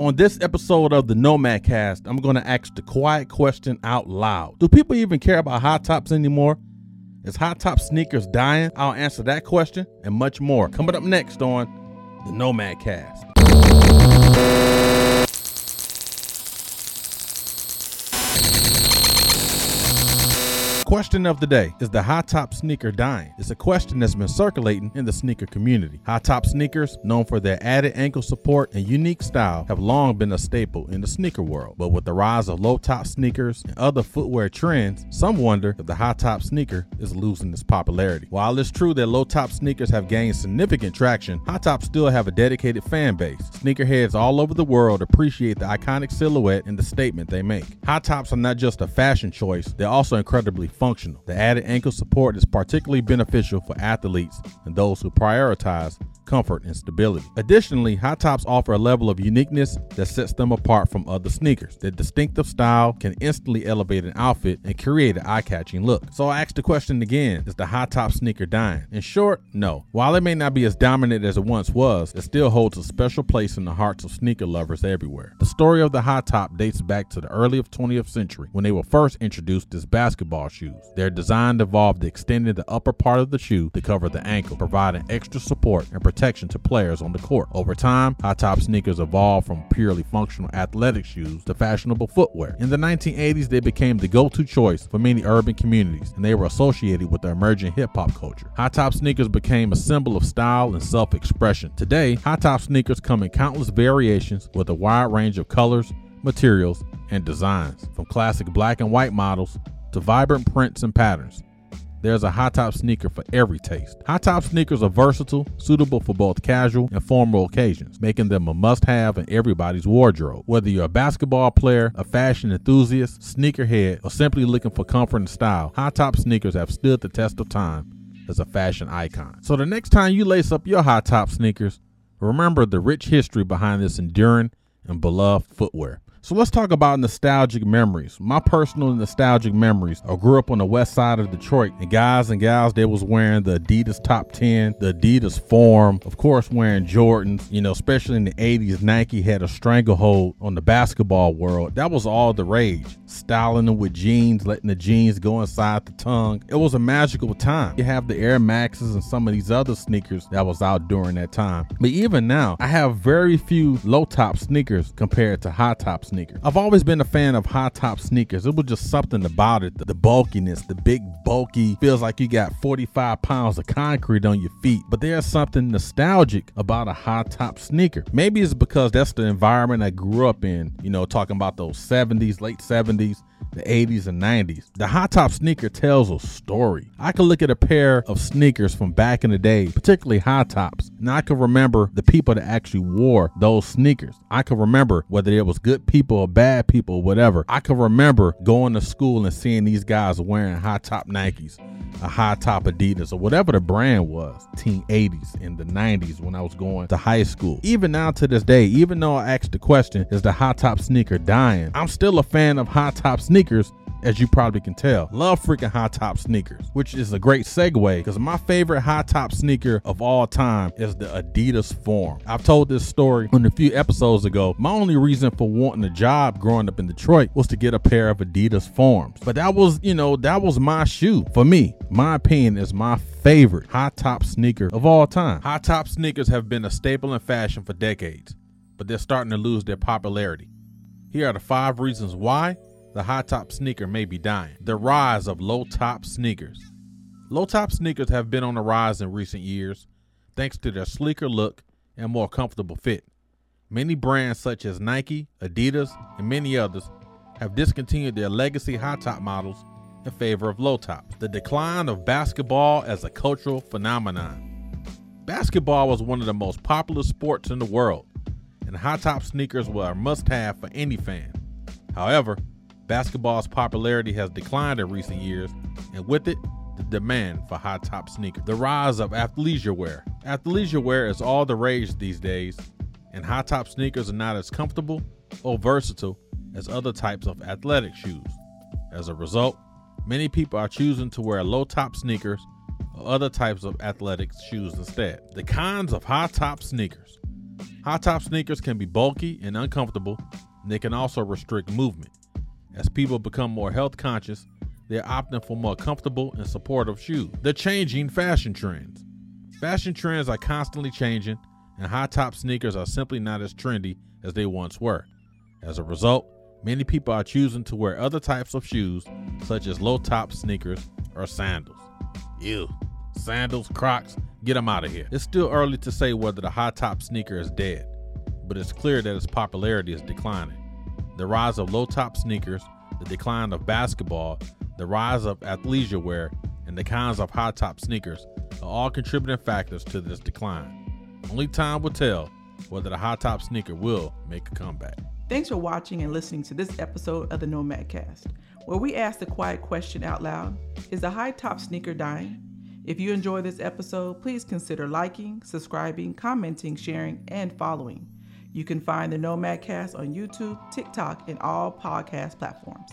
On this episode of the Nomad Cast, I'm going to ask the quiet question out loud. Do people even care about high tops anymore? Is high top sneakers dying? I'll answer that question and much more. Coming up next on the Nomad Cast. Question of the day Is the high top sneaker dying? It's a question that's been circulating in the sneaker community. High top sneakers, known for their added ankle support and unique style, have long been a staple in the sneaker world. But with the rise of low top sneakers and other footwear trends, some wonder if the high top sneaker is losing its popularity. While it's true that low top sneakers have gained significant traction, high tops still have a dedicated fan base. Sneakerheads all over the world appreciate the iconic silhouette and the statement they make. High tops are not just a fashion choice, they're also incredibly functional. The added ankle support is particularly beneficial for athletes and those who prioritize comfort and stability. Additionally, high tops offer a level of uniqueness that sets them apart from other sneakers. Their distinctive style can instantly elevate an outfit and create an eye-catching look. So I asked the question again, is the high top sneaker dying? In short, no. While it may not be as dominant as it once was, it still holds a special place in the hearts of sneaker lovers everywhere. The story of the high top dates back to the early 20th century when they were first introduced as basketball shoes. Their design evolved extending the upper part of the shoe to cover the ankle, providing extra support and protection protection to players on the court. Over time, high top sneakers evolved from purely functional athletic shoes to fashionable footwear. In the 1980s, they became the go to choice for many urban communities, and they were associated with the emerging hip hop culture. High top sneakers became a symbol of style and self expression. Today, high top sneakers come in countless variations with a wide range of colors, materials, and designs, from classic black and white models to vibrant prints and patterns there's a high top sneaker for every taste. High top sneakers are versatile, suitable for both casual and formal occasions, making them a must have in everybody's wardrobe. Whether you're a basketball player, a fashion enthusiast, sneakerhead, or simply looking for comfort and style, high top sneakers have stood the test of time as a fashion icon. So the next time you lace up your high top sneakers, remember the rich history behind this enduring and beloved footwear. So let's talk about nostalgic memories. My personal nostalgic memories. I grew up on the west side of Detroit, and guys and gals, they was wearing the Adidas Top 10, the Adidas Forum, of course, wearing Jordans. You know, especially in the 80s, Nike had a stranglehold on the basketball world. That was all the rage. Styling them with jeans, letting the jeans go inside the tongue. It was a magical time. You have the Air Maxes and some of these other sneakers that was out during that time. But even now, I have very few low top sneakers compared to high top sneaker. I've always been a fan of high top sneakers. It was just something about it. The, bulkiness, the big bulky, feels like you got 45 pounds of concrete on your feet. But there's something nostalgic about a high top sneaker. Maybe it's because that's the environment I grew up in, you know, talking about those 70s, late 70s the 80s and 90s. The high top sneaker tells a story. I can look at a pair of sneakers from back in the day, particularly high tops, and I can remember the people that actually wore those sneakers. I can remember whether it was good people or bad people or whatever. I can remember going to school and seeing these guys wearing high top Nikes, a high top Adidas, or whatever the brand was, teen 80s and the 90s when I was going to high school. Even now to this day, even though I asked the question, is the high top sneaker dying? I'm still a fan of high top sneakers sneakers as you probably can tell. Love freaking high top sneakers, which is a great segue because my favorite high top sneaker of all time is the Adidas Forum. I've told this story on a few episodes ago. My only reason for wanting a job growing up in Detroit was to get a pair of Adidas Forums. But that was, you know, that was my shoe. For me, my opinion is my favorite high top sneaker of all time. High top sneakers have been a staple in fashion for decades, but they're starting to lose their popularity. Here are the five reasons why the high top sneaker may be dying. The rise of low top sneakers. Low top sneakers have been on the rise in recent years thanks to their sleeker look and more comfortable fit. Many brands such as Nike, Adidas, and many others have discontinued their legacy high top models in favor of low tops. The decline of basketball as a cultural phenomenon. Basketball was one of the most popular sports in the world, and high top sneakers were a must have for any fan. However, Basketball's popularity has declined in recent years, and with it, the demand for high top sneakers. The rise of athleisure wear. Athleisure wear is all the rage these days, and high top sneakers are not as comfortable or versatile as other types of athletic shoes. As a result, many people are choosing to wear low top sneakers or other types of athletic shoes instead. The cons of high top sneakers. High top sneakers can be bulky and uncomfortable, and they can also restrict movement. As people become more health conscious, they're opting for more comfortable and supportive shoes. The changing fashion trends. Fashion trends are constantly changing, and high top sneakers are simply not as trendy as they once were. As a result, many people are choosing to wear other types of shoes, such as low top sneakers or sandals. Ew. Sandals, Crocs, get them out of here. It's still early to say whether the high top sneaker is dead, but it's clear that its popularity is declining. The rise of low top sneakers, the decline of basketball, the rise of athleisure wear, and the kinds of high top sneakers are all contributing factors to this decline. Only time will tell whether the high top sneaker will make a comeback. Thanks for watching and listening to this episode of the Nomad Cast, where we ask the quiet question out loud Is the high top sneaker dying? If you enjoy this episode, please consider liking, subscribing, commenting, sharing, and following. You can find the Nomad Cast on YouTube, TikTok, and all podcast platforms.